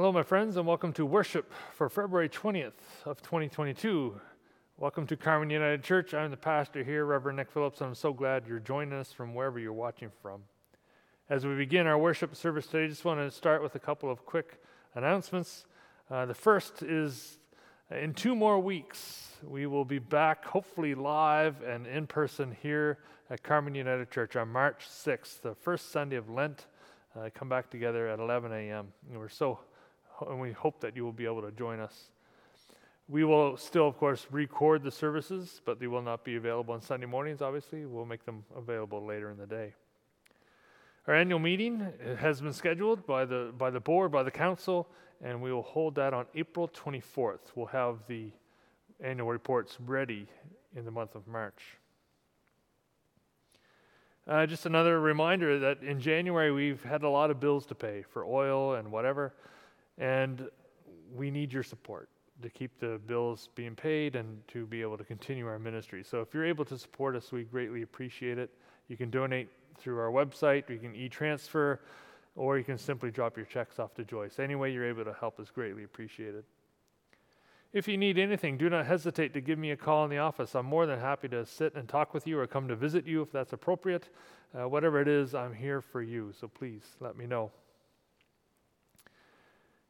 Hello, my friends, and welcome to worship for February 20th of 2022. Welcome to Carmen United Church. I'm the pastor here, Reverend Nick Phillips, and I'm so glad you're joining us from wherever you're watching from. As we begin our worship service today, I just want to start with a couple of quick announcements. Uh, the first is in two more weeks, we will be back, hopefully live and in person here at Carmen United Church on March 6th, the first Sunday of Lent. Uh, come back together at 11 a.m. We're so and we hope that you will be able to join us. We will still, of course, record the services, but they will not be available on Sunday mornings, obviously. We'll make them available later in the day. Our annual meeting has been scheduled by the, by the board, by the council, and we will hold that on April 24th. We'll have the annual reports ready in the month of March. Uh, just another reminder that in January we've had a lot of bills to pay for oil and whatever. And we need your support to keep the bills being paid and to be able to continue our ministry. So if you're able to support us, we greatly appreciate it. You can donate through our website, you can e transfer, or you can simply drop your checks off to Joyce. Any way you're able to help is greatly appreciated. If you need anything, do not hesitate to give me a call in the office. I'm more than happy to sit and talk with you or come to visit you if that's appropriate. Uh, whatever it is, I'm here for you. So please let me know.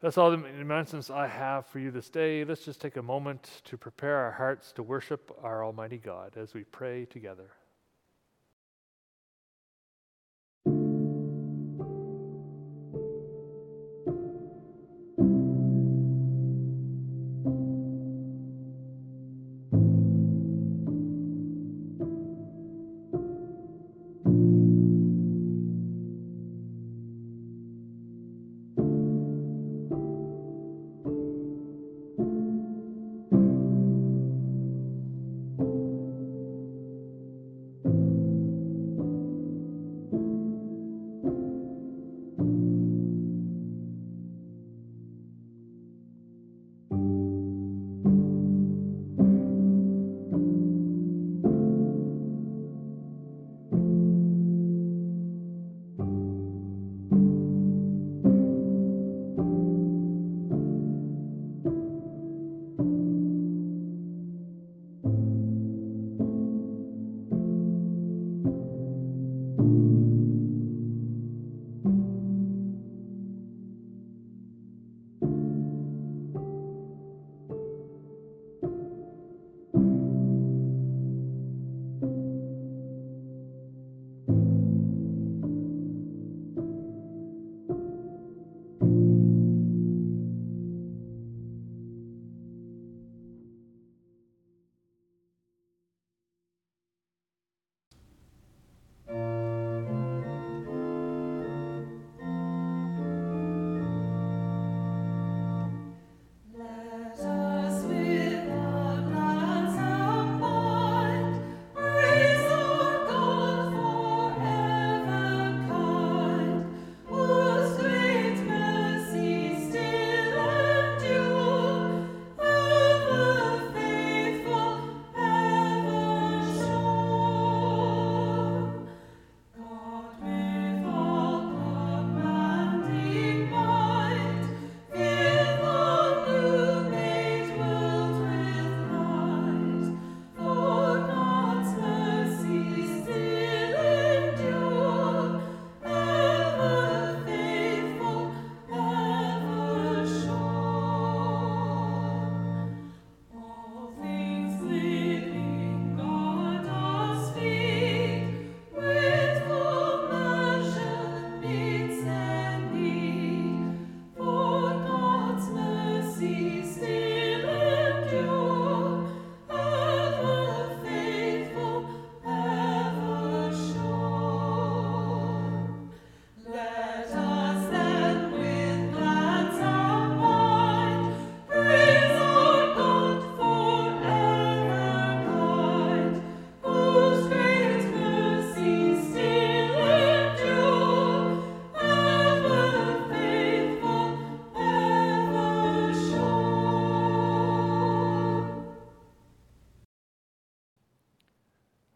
That's all the announcements I have for you this day. Let's just take a moment to prepare our hearts to worship our Almighty God as we pray together.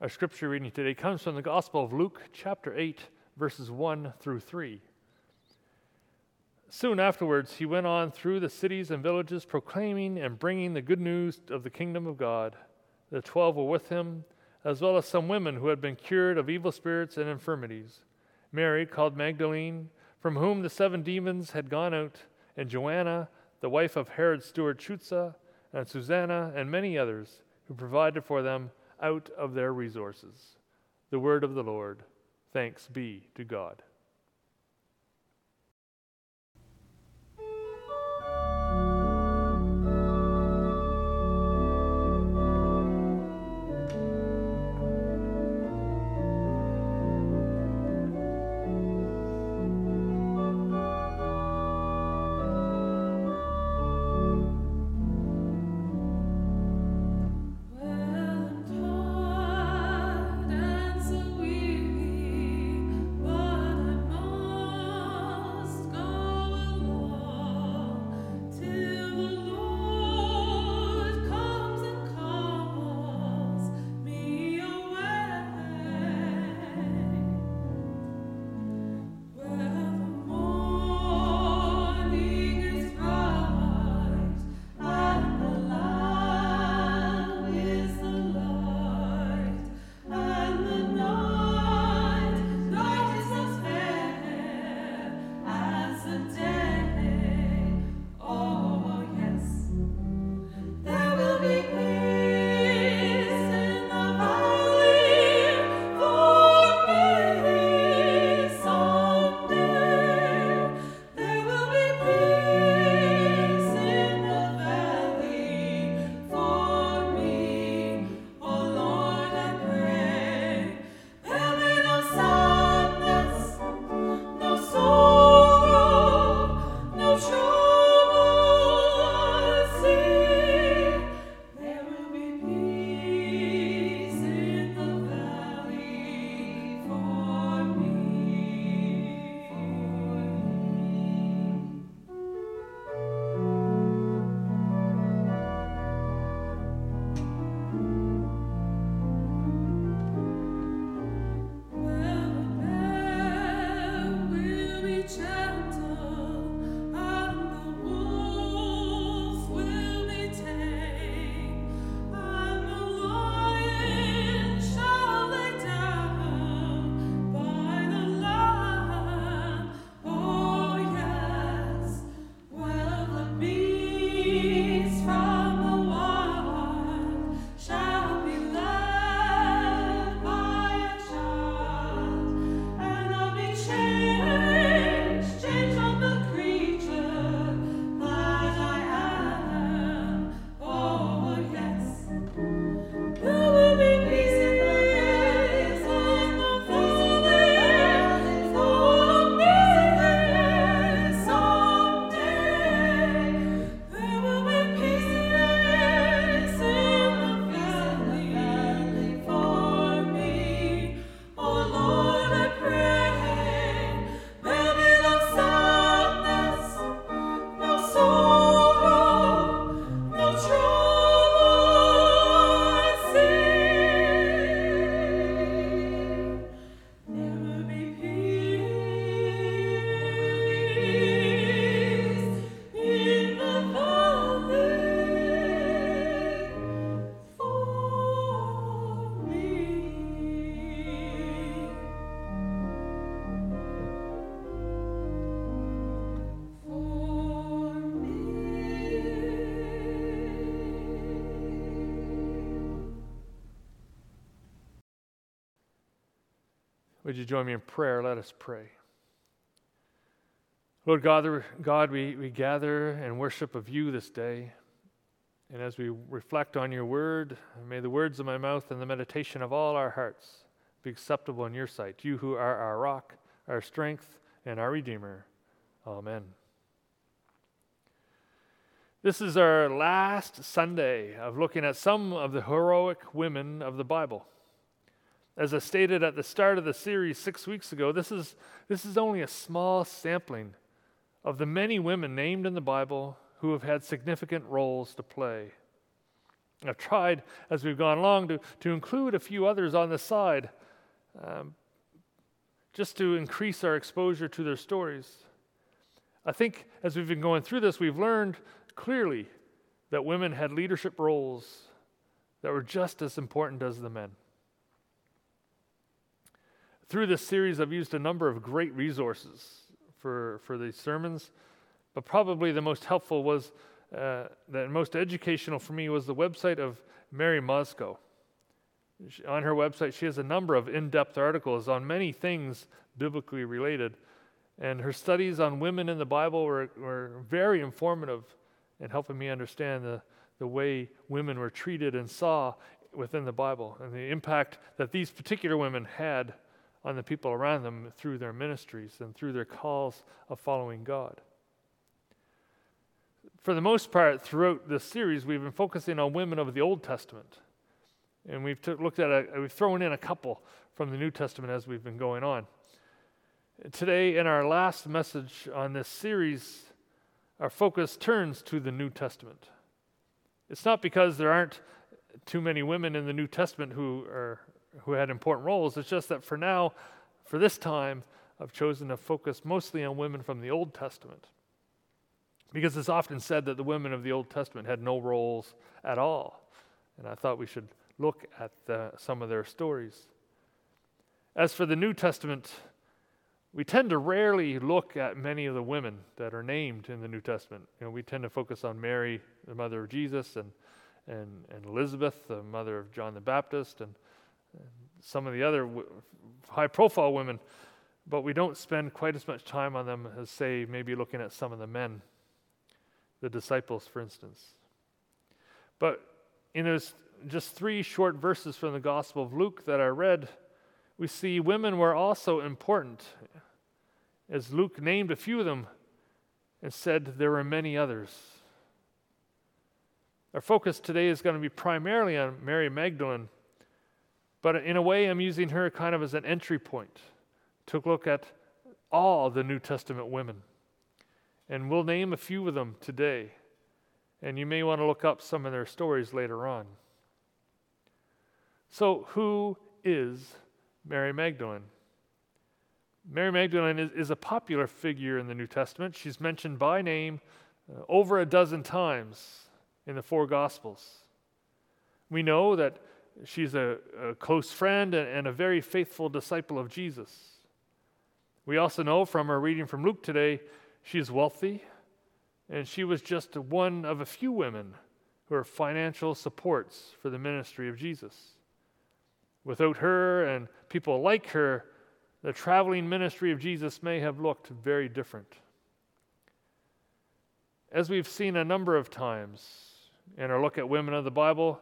Our scripture reading today comes from the Gospel of Luke, chapter 8, verses 1 through 3. Soon afterwards, he went on through the cities and villages, proclaiming and bringing the good news of the kingdom of God. The twelve were with him, as well as some women who had been cured of evil spirits and infirmities Mary, called Magdalene, from whom the seven demons had gone out, and Joanna, the wife of Herod's steward Chuza, and Susanna, and many others who provided for them out of their resources. The word of the Lord. Thanks be to God. Would you join me in prayer? Let us pray. Lord God, God we, we gather and worship of you this day. And as we reflect on your word, may the words of my mouth and the meditation of all our hearts be acceptable in your sight, you who are our rock, our strength, and our Redeemer. Amen. This is our last Sunday of looking at some of the heroic women of the Bible. As I stated at the start of the series six weeks ago, this is, this is only a small sampling of the many women named in the Bible who have had significant roles to play. I've tried, as we've gone along, to, to include a few others on the side, um, just to increase our exposure to their stories. I think as we've been going through this, we've learned clearly that women had leadership roles that were just as important as the men. Through this series, I've used a number of great resources for, for these sermons, but probably the most helpful was, uh, the most educational for me was the website of Mary Mowczko. On her website, she has a number of in depth articles on many things biblically related. And her studies on women in the Bible were, were very informative in helping me understand the, the way women were treated and saw within the Bible and the impact that these particular women had on the people around them through their ministries and through their calls of following God. For the most part, throughout this series, we've been focusing on women of the Old Testament. And we've looked at a, we've thrown in a couple from the New Testament as we've been going on. Today, in our last message on this series, our focus turns to the New Testament. It's not because there aren't too many women in the New Testament who are who had important roles. It's just that for now, for this time, I've chosen to focus mostly on women from the Old Testament. Because it's often said that the women of the Old Testament had no roles at all. And I thought we should look at the, some of their stories. As for the New Testament, we tend to rarely look at many of the women that are named in the New Testament. You know, we tend to focus on Mary, the mother of Jesus, and, and, and Elizabeth, the mother of John the Baptist, and, some of the other w- high profile women, but we don't spend quite as much time on them as, say, maybe looking at some of the men, the disciples, for instance. But in those just three short verses from the Gospel of Luke that I read, we see women were also important, as Luke named a few of them and said there were many others. Our focus today is going to be primarily on Mary Magdalene, but in a way, I'm using her kind of as an entry point to look at all the New Testament women. And we'll name a few of them today. And you may want to look up some of their stories later on. So, who is Mary Magdalene? Mary Magdalene is, is, a popular figure in the New Testament. She's mentioned by name uh, over a dozen times in the four Gospels. We know that she's a, a close friend and, and a very faithful disciple of Jesus. We also know from our reading from Luke today, she's wealthy, and she was just one of a few women who are financial supports for the ministry of Jesus. Without her and people like her, the traveling ministry of Jesus may have looked very different. As we've seen a number of times in our look at women of the Bible,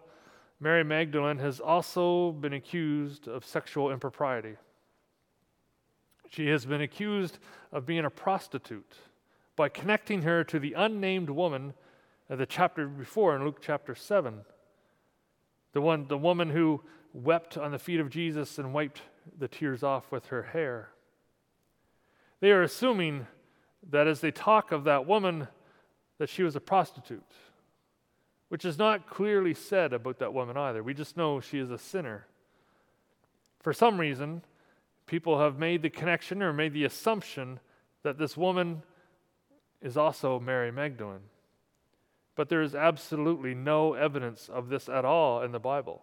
Mary Magdalene has also been accused of sexual impropriety. She has been accused of being a prostitute by connecting her to the unnamed woman of the chapter before in Luke chapter 7. The one the woman who wept on the feet of Jesus and wiped the tears off with her hair. They are assuming that as they talk of that woman, that she was a prostitute, which is not clearly said about that woman either. We just know she is a sinner. For some reason, people have made the connection or made the assumption that this woman is also Mary Magdalene. But there is absolutely no evidence of this at all in the Bible.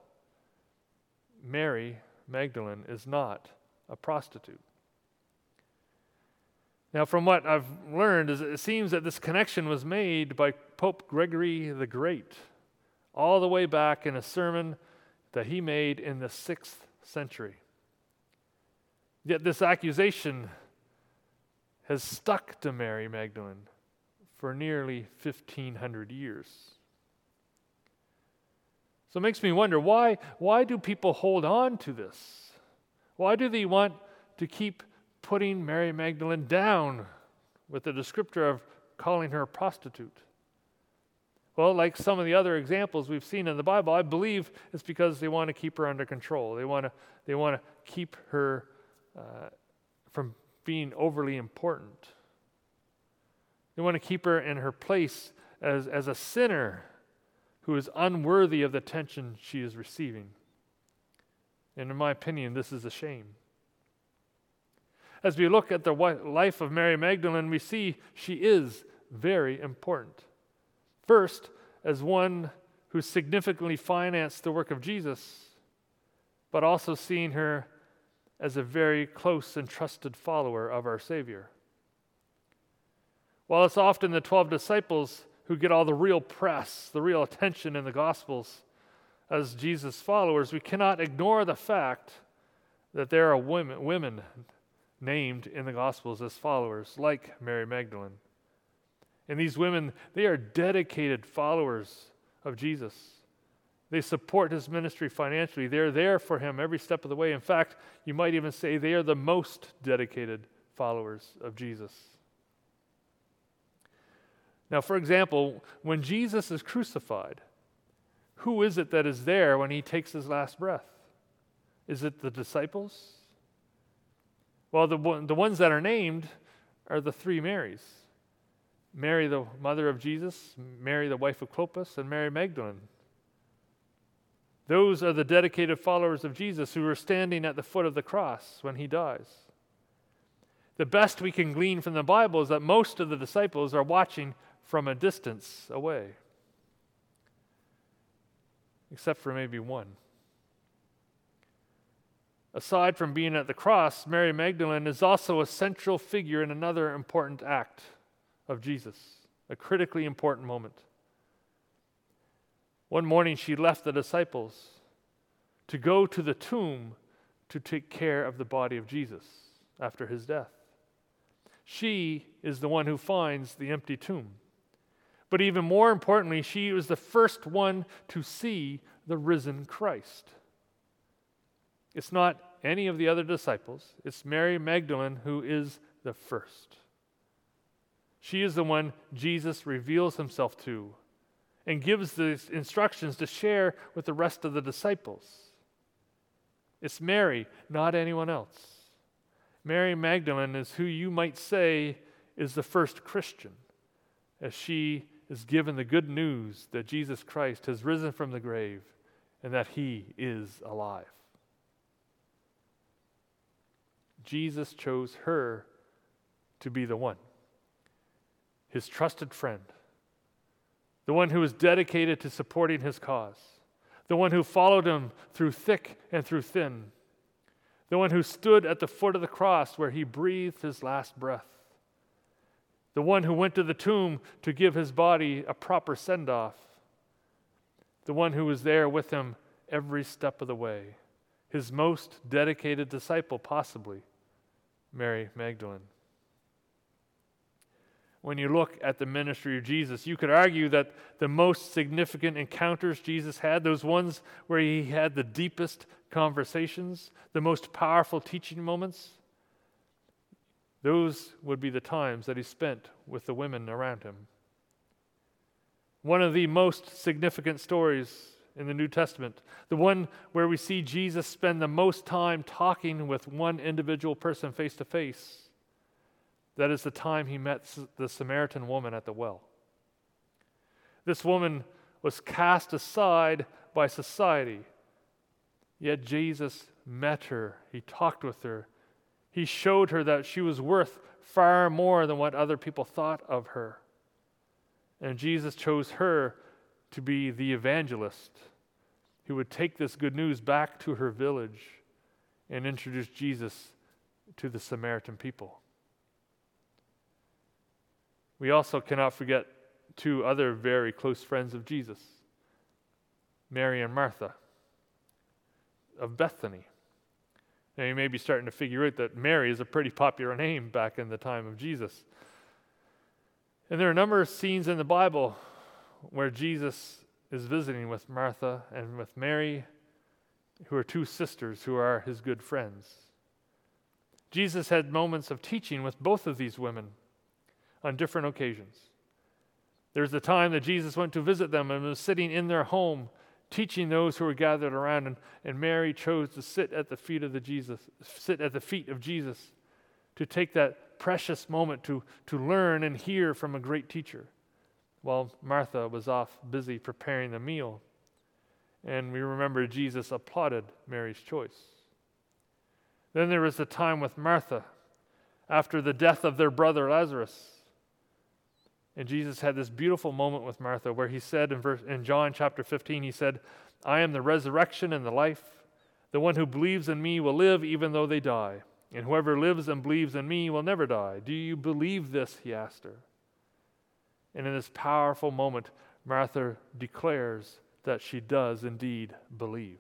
Mary Magdalene is not a prostitute. Now, from what I've learned, is it seems that this connection was made by Pope Gregory the Great, all the way back in a sermon that he made in the sixth century. Yet this accusation has stuck to Mary Magdalene for nearly 1,500 years. So it makes me wonder why, why do people hold on to this? Why do they want to keep putting Mary Magdalene down with the descriptor of calling her a prostitute? Well, like some of the other examples we've seen in the Bible, I believe it's because they want to keep her under control. They want to, they want to keep her uh, from being overly important. They want to keep her in her place as, as a sinner who is unworthy of the attention she is receiving. And in my opinion, this is a shame. As we look at the life of Mary Magdalene, we see she is very important. First, as one who significantly financed the work of Jesus, but also seeing her as a very close and trusted follower of our Savior. While it's often the 12 disciples who get all the real press, the real attention in the Gospels as Jesus' followers, we cannot ignore the fact that there are women, women named in the Gospels as followers, like Mary Magdalene. And these women, they are dedicated followers of Jesus. They support his ministry financially. They're there for him every step of the way. In fact, you might even say they are the most dedicated followers of Jesus. Now, for example, when Jesus is crucified, who is it that is there when he takes his last breath? Is it the disciples? Well, the, the ones that are named are the three Marys Mary, the mother of Jesus, Mary, the wife of Clopas, and Mary Magdalene. Those are the dedicated followers of Jesus who are standing at the foot of the cross when he dies. The best we can glean from the Bible is that most of the disciples are watching from a distance away, except for maybe one. Aside from being at the cross, Mary Magdalene is also a central figure in another important act of Jesus, a critically important moment. One morning, she left the disciples to go to the tomb to take care of the body of Jesus after his death. She is the one who finds the empty tomb. But even more importantly, she was the first one to see the risen Christ. It's not any of the other disciples, it's Mary Magdalene who is the first. She is the one Jesus reveals himself to and gives the instructions to share with the rest of the disciples. It's Mary, not anyone else. Mary Magdalene is who you might say is the first Christian, as she is given the good news that Jesus Christ has risen from the grave and that he is alive. Jesus chose her to be the one, his trusted friend, the one who was dedicated to supporting his cause, the one who followed him through thick and through thin, the one who stood at the foot of the cross where he breathed his last breath, the one who went to the tomb to give his body a proper send off, the one who was there with him every step of the way, his most dedicated disciple, possibly, Mary Magdalene. When you look at the ministry of Jesus, you could argue that the most significant encounters Jesus had, those ones where he had the deepest conversations, the most powerful teaching moments, those would be the times that he spent with the women around him. One of the most significant stories in the New Testament, the one where we see Jesus spend the most time talking with one individual person face to face, that is the time he met the Samaritan woman at the well. This woman was cast aside by society, yet Jesus met her, he talked with her, he showed her that she was worth far more than what other people thought of her. And Jesus chose her to be the evangelist who would take this good news back to her village and introduce Jesus to the Samaritan people. We also cannot forget two other very close friends of Jesus Mary and Martha of Bethany. Now, you may be starting to figure out that Mary is a pretty popular name back in the time of Jesus. And there are a number of scenes in the Bible where Jesus is visiting with Martha and with Mary, who are two sisters who are his good friends. Jesus had moments of teaching with both of these women on different occasions. There's the time that Jesus went to visit them and was sitting in their home teaching those who were gathered around. And, and Mary chose to sit at the feet of the Jesus, sit at the feet of Jesus, to take that precious moment to, to learn and hear from a great teacher, while Martha was off busy preparing the meal. And we remember Jesus applauded Mary's choice. Then there was the time with Martha, after the death of their brother Lazarus. And Jesus had this beautiful moment with Martha where he said in, verse, in John chapter 15, he said, I am the resurrection and the life. The one who believes in me will live even though they die. And whoever lives and believes in me will never die. Do you believe this? He asked her. And in this powerful moment, Martha declares that she does indeed believe.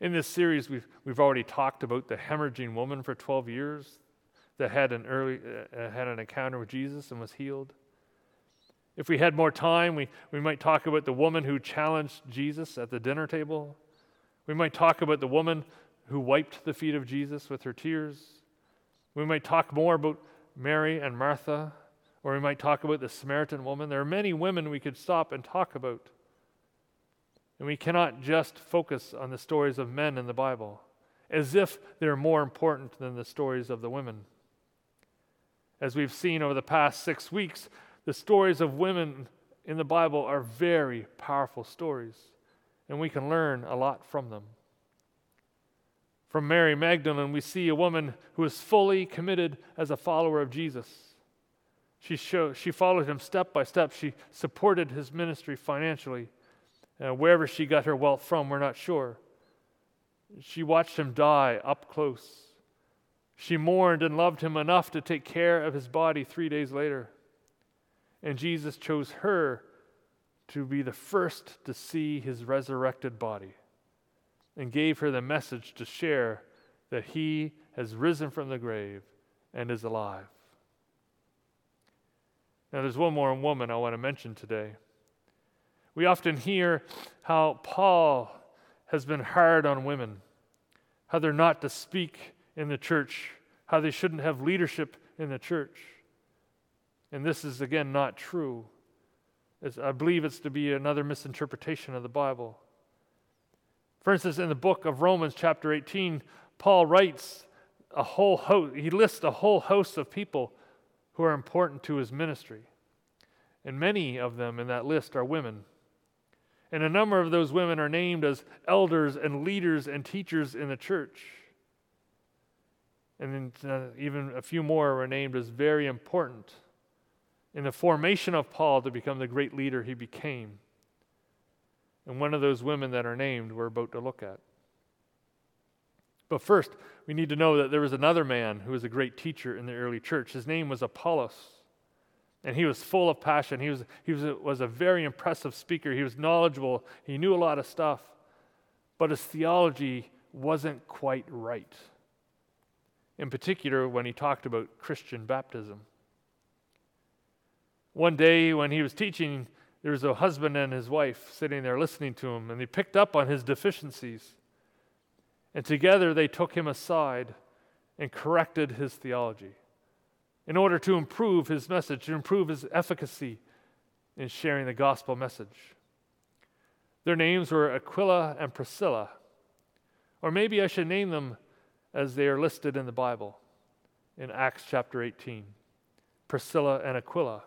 In this series, we've, we've already talked about the hemorrhaging woman for 12 years that had an early uh, had an encounter with Jesus and was healed. If we had more time, we, we might talk about the woman who challenged Jesus at the dinner table. We might talk about the woman who wiped the feet of Jesus with her tears. We might talk more about Mary and Martha, or we might talk about the Samaritan woman. There are many women we could stop and talk about. And we cannot just focus on the stories of men in the Bible as if they're more important than the stories of the women. As we've seen over the past six weeks, the stories of women in the Bible are very powerful stories, and we can learn a lot from them. From Mary Magdalene, we see a woman who is fully committed as a follower of Jesus. She, she followed him step by step. She supported his ministry financially. Uh, wherever she got her wealth from, we're not sure. She watched him die up close. She mourned and loved him enough to take care of his body three days later. And Jesus chose her to be the first to see his resurrected body and gave her the message to share that he has risen from the grave and is alive. Now, there's one more woman I want to mention today. We often hear how Paul has been hard on women, how they're not to speak in the church, how they shouldn't have leadership in the church. And this is, again, not true. It's, I believe it's to be another misinterpretation of the Bible. For instance, in the book of Romans, chapter 18, Paul writes a whole host, he lists a whole host of people who are important to his ministry. And many of them in that list are women. And a number of those women are named as elders and leaders and teachers in the church. And then uh, even a few more were named as very important in the formation of Paul to become the great leader he became. And one of those women that are named we're about to look at. But first, we need to know that there was another man who was a great teacher in the early church. His name was Apollos. And he was full of passion. He, was, he was, was a very impressive speaker. He was knowledgeable. He knew a lot of stuff. But his theology wasn't quite right. In particular, when he talked about Christian baptism. One day when he was teaching, there was a husband and his wife sitting there listening to him, and they picked up on his deficiencies. And together they took him aside and corrected his theology in order to improve his message, to improve his efficacy in sharing the gospel message. Their names were Aquila and Priscilla. Or maybe I should name them as they are listed in the Bible in Acts chapter 18 Priscilla and Aquila.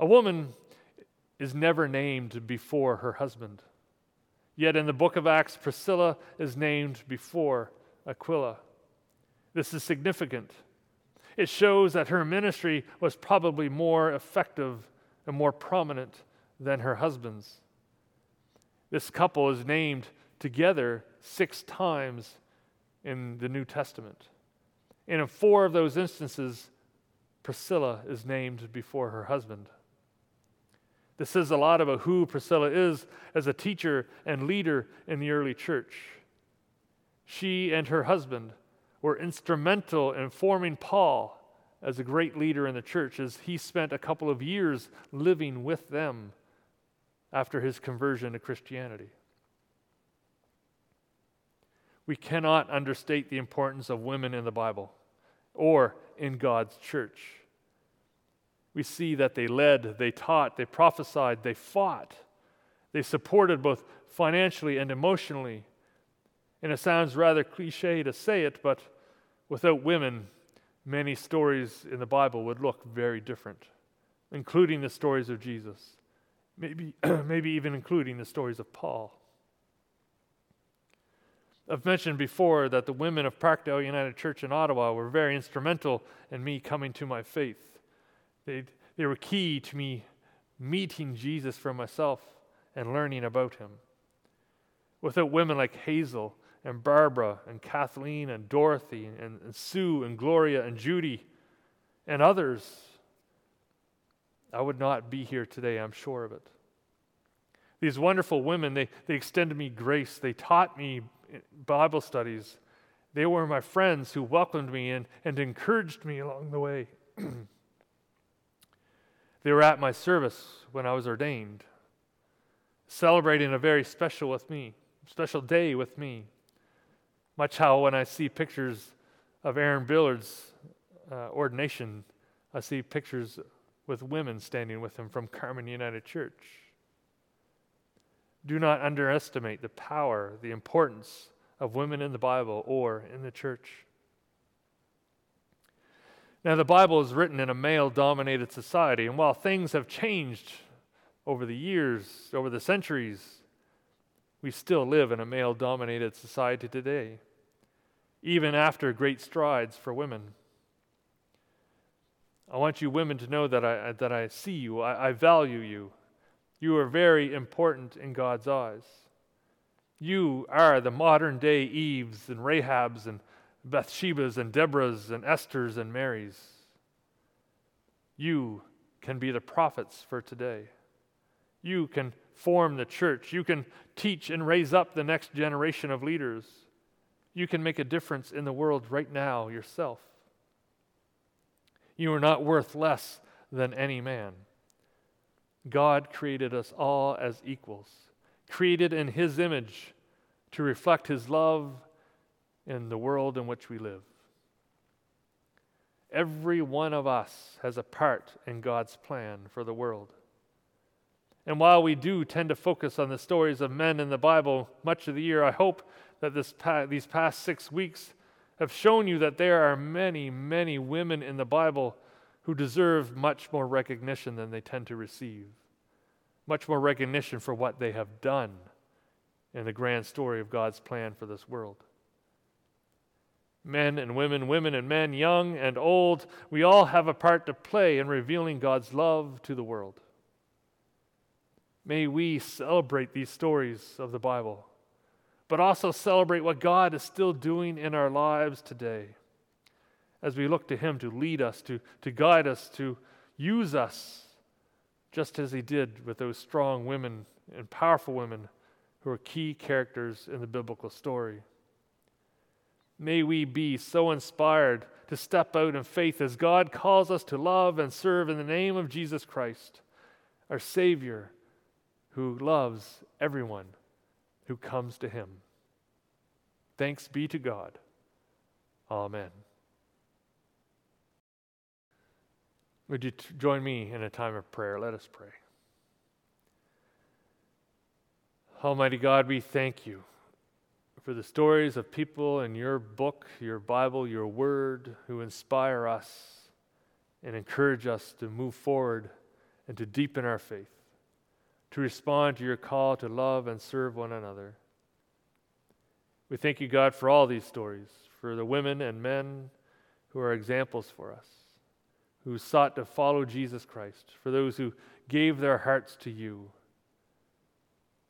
A woman is never named before her husband. Yet in the book of Acts, Priscilla is named before Aquila. This is significant it shows that her ministry was probably more effective and more prominent than her husband's. This couple is named together six times in the New Testament. And in four of those instances, Priscilla is named before her husband. This says a lot about who Priscilla is as a teacher and leader in the early church. She and her husband were instrumental in forming Paul as a great leader in the church as he spent a couple of years living with them after his conversion to Christianity. We cannot understate the importance of women in the Bible or in God's church. We see that they led, they taught, they prophesied, they fought, they supported both financially and emotionally and it sounds rather cliche to say it, but without women, many stories in the Bible would look very different, including the stories of Jesus, maybe, maybe even including the stories of Paul. I've mentioned before that the women of Parkdale United Church in Ottawa were very instrumental in me coming to my faith. They, they were key to me meeting Jesus for myself and learning about him. Without women like Hazel and Barbara and Kathleen and Dorothy and, and Sue and Gloria and Judy and others, I would not be here today, I'm sure of it. These wonderful women, they, they extended me grace. They taught me Bible studies. They were my friends who welcomed me and, and encouraged me along the way. they were at my service when I was ordained, celebrating a very special with me, special day with me. Much how when I see pictures of Aaron Billard's uh, ordination, I see pictures with women standing with him from Carmen United Church. Do not underestimate the power, the importance of women in the Bible or in the church. Now, the Bible is written in a male dominated society, and while things have changed over the years, over the centuries, we still live in a male dominated society today, even after great strides for women. I want you women to know that I, that I see you, I, I value you, you are very important in God's eyes. You are the modern day Eves and Rahabs and Bathshebas and Deborahs and Esthers and Marys. You can be the prophets for today. You can form the church. You can teach and raise up the next generation of leaders. You can make a difference in the world right now yourself. You are not worth less than any man. God created us all as equals, created in His image to reflect His love in the world in which we live. Every one of us has a part in God's plan for the world. And while we do tend to focus on the stories of men in the Bible much of the year, I hope that this pa- these past six weeks have shown you that there are many, many women in the Bible who deserve much more recognition than they tend to receive, much more recognition for what they have done in the grand story of God's plan for this world. Men and women, women and men, young and old, we all have a part to play in revealing God's love to the world. May we celebrate these stories of the Bible, but also celebrate what God is still doing in our lives today as we look to Him to lead us, to, to guide us, to use us, just as He did with those strong women and powerful women who are key characters in the biblical story. May we be so inspired to step out in faith as God calls us to love and serve in the name of Jesus Christ, our Savior, who loves everyone who comes to Him. Thanks be to God. Amen. Would you t- join me in a time of prayer? Let us pray. Almighty God, we thank you for the stories of people in your book, your Bible, your word, who inspire us and encourage us to move forward and to deepen our faith, to respond to your call to love and serve one another. We thank you, God, for all these stories, for the women and men who are examples for us who sought to follow Jesus Christ, for those who gave their hearts to you.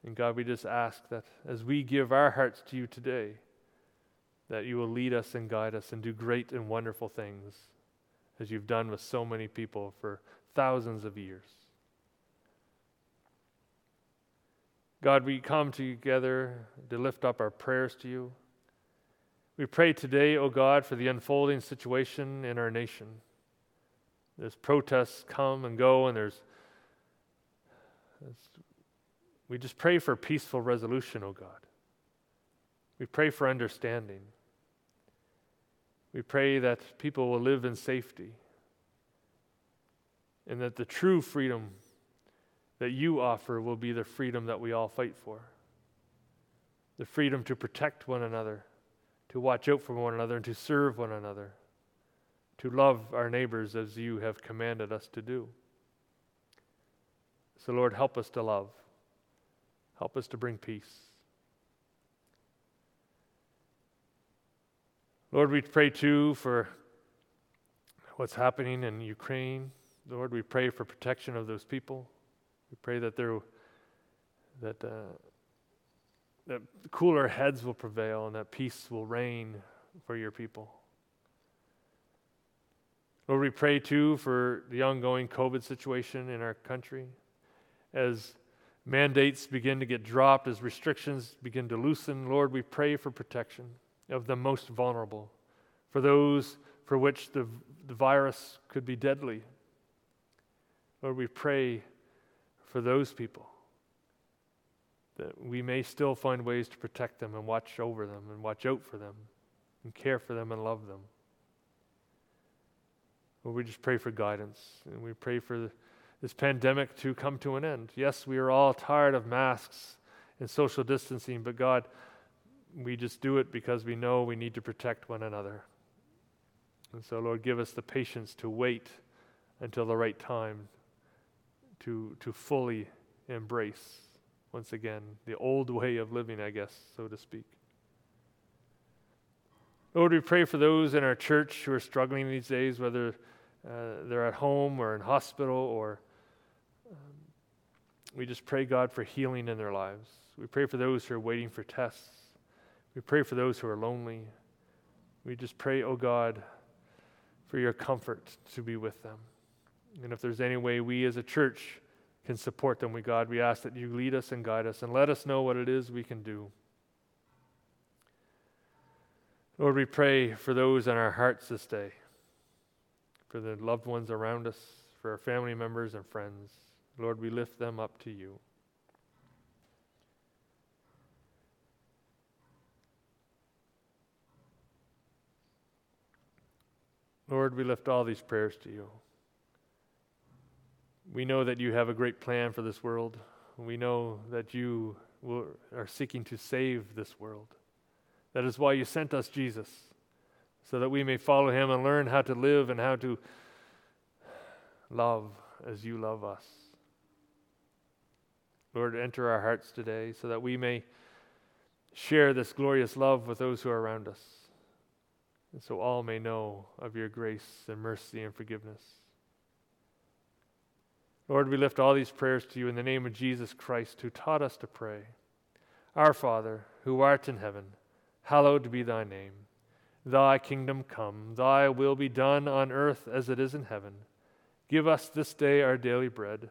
And God, we just ask that as we give our hearts to you today, that you will lead us and guide us and do great and wonderful things as you've done with so many people for thousands of years. God, we come together to lift up our prayers to you. We pray today, O oh God, for the unfolding situation in our nation. There's protests come and go, and there's. We just pray for peaceful resolution, oh God. We pray for understanding. We pray that people will live in safety and that the true freedom that you offer will be the freedom that we all fight for the freedom to protect one another, to watch out for one another, and to serve one another to love our neighbors as you have commanded us to do. So, Lord, help us to love. Help us to bring peace. Lord, we pray too for what's happening in Ukraine. Lord, we pray for protection of those people. We pray that there that uh, that cooler heads will prevail and that peace will reign for your people. Lord, we pray too for the ongoing COVID situation in our country as mandates begin to get dropped, as restrictions begin to loosen. Lord, we pray for protection of the most vulnerable, for those for which the, the virus could be deadly. Lord, we pray for those people that we may still find ways to protect them and watch over them and watch out for them and care for them and love them. Lord, we just pray for guidance and we pray for this pandemic to come to an end. Yes, we are all tired of masks and social distancing, but God, we just do it because we know we need to protect one another. And so, Lord, give us the patience to wait until the right time to, to fully embrace, once again, the old way of living, I guess, so to speak. Lord, we pray for those in our church who are struggling these days, whether uh, they're at home or in hospital, or we just pray, God, for healing in their lives. We pray for those who are waiting for tests. We pray for those who are lonely. We just pray, oh God, for your comfort to be with them. And if there's any way we as a church can support them, we God, we ask that you lead us and guide us and let us know what it is we can do. Lord, we pray for those in our hearts this day, for the loved ones around us, for our family members and friends. Lord, we lift them up to you. Lord, we lift all these prayers to you. We know that you have a great plan for this world. We know that you will, are seeking to save this world. That is why you sent us Jesus, so that we may follow him and learn how to live and how to love as you love us. Lord, enter our hearts today so that we may share this glorious love with those who are around us and so all may know of your grace and mercy and forgiveness. Lord, we lift all these prayers to you in the name of Jesus Christ, who taught us to pray. Our Father, who art in heaven, hallowed be thy name. Thy kingdom come, thy will be done on earth as it is in heaven. Give us this day our daily bread,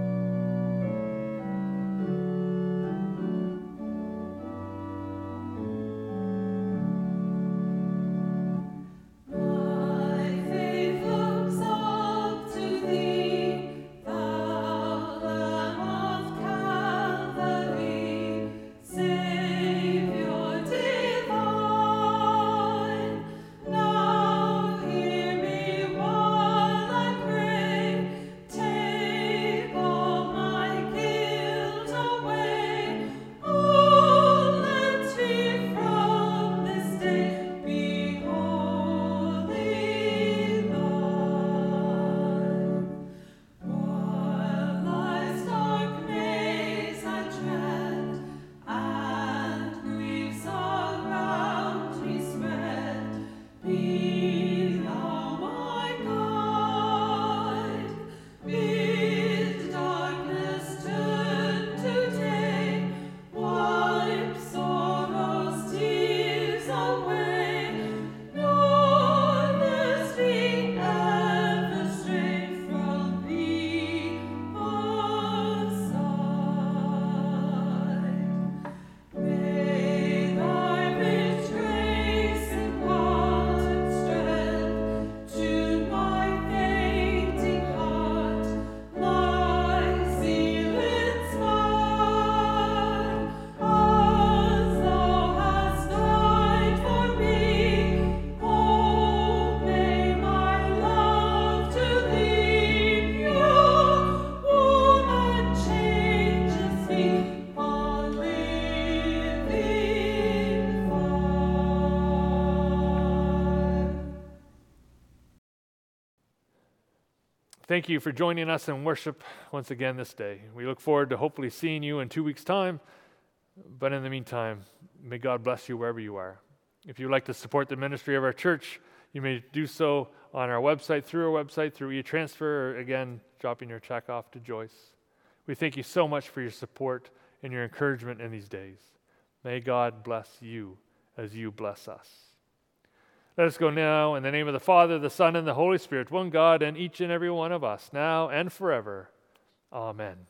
Thank you for joining us in worship once again this day. We look forward to hopefully seeing you in two weeks' time. But in the meantime, may God bless you wherever you are. If you'd like to support the ministry of our church, you may do so on our website, through our website, through e-transfer, or again, dropping your check off to Joyce. We thank you so much for your support and your encouragement in these days. May God bless you as you bless us. Let us go now in the name of the Father, the Son, and the Holy Spirit, one God, and each and every one of us, now and forever. Amen.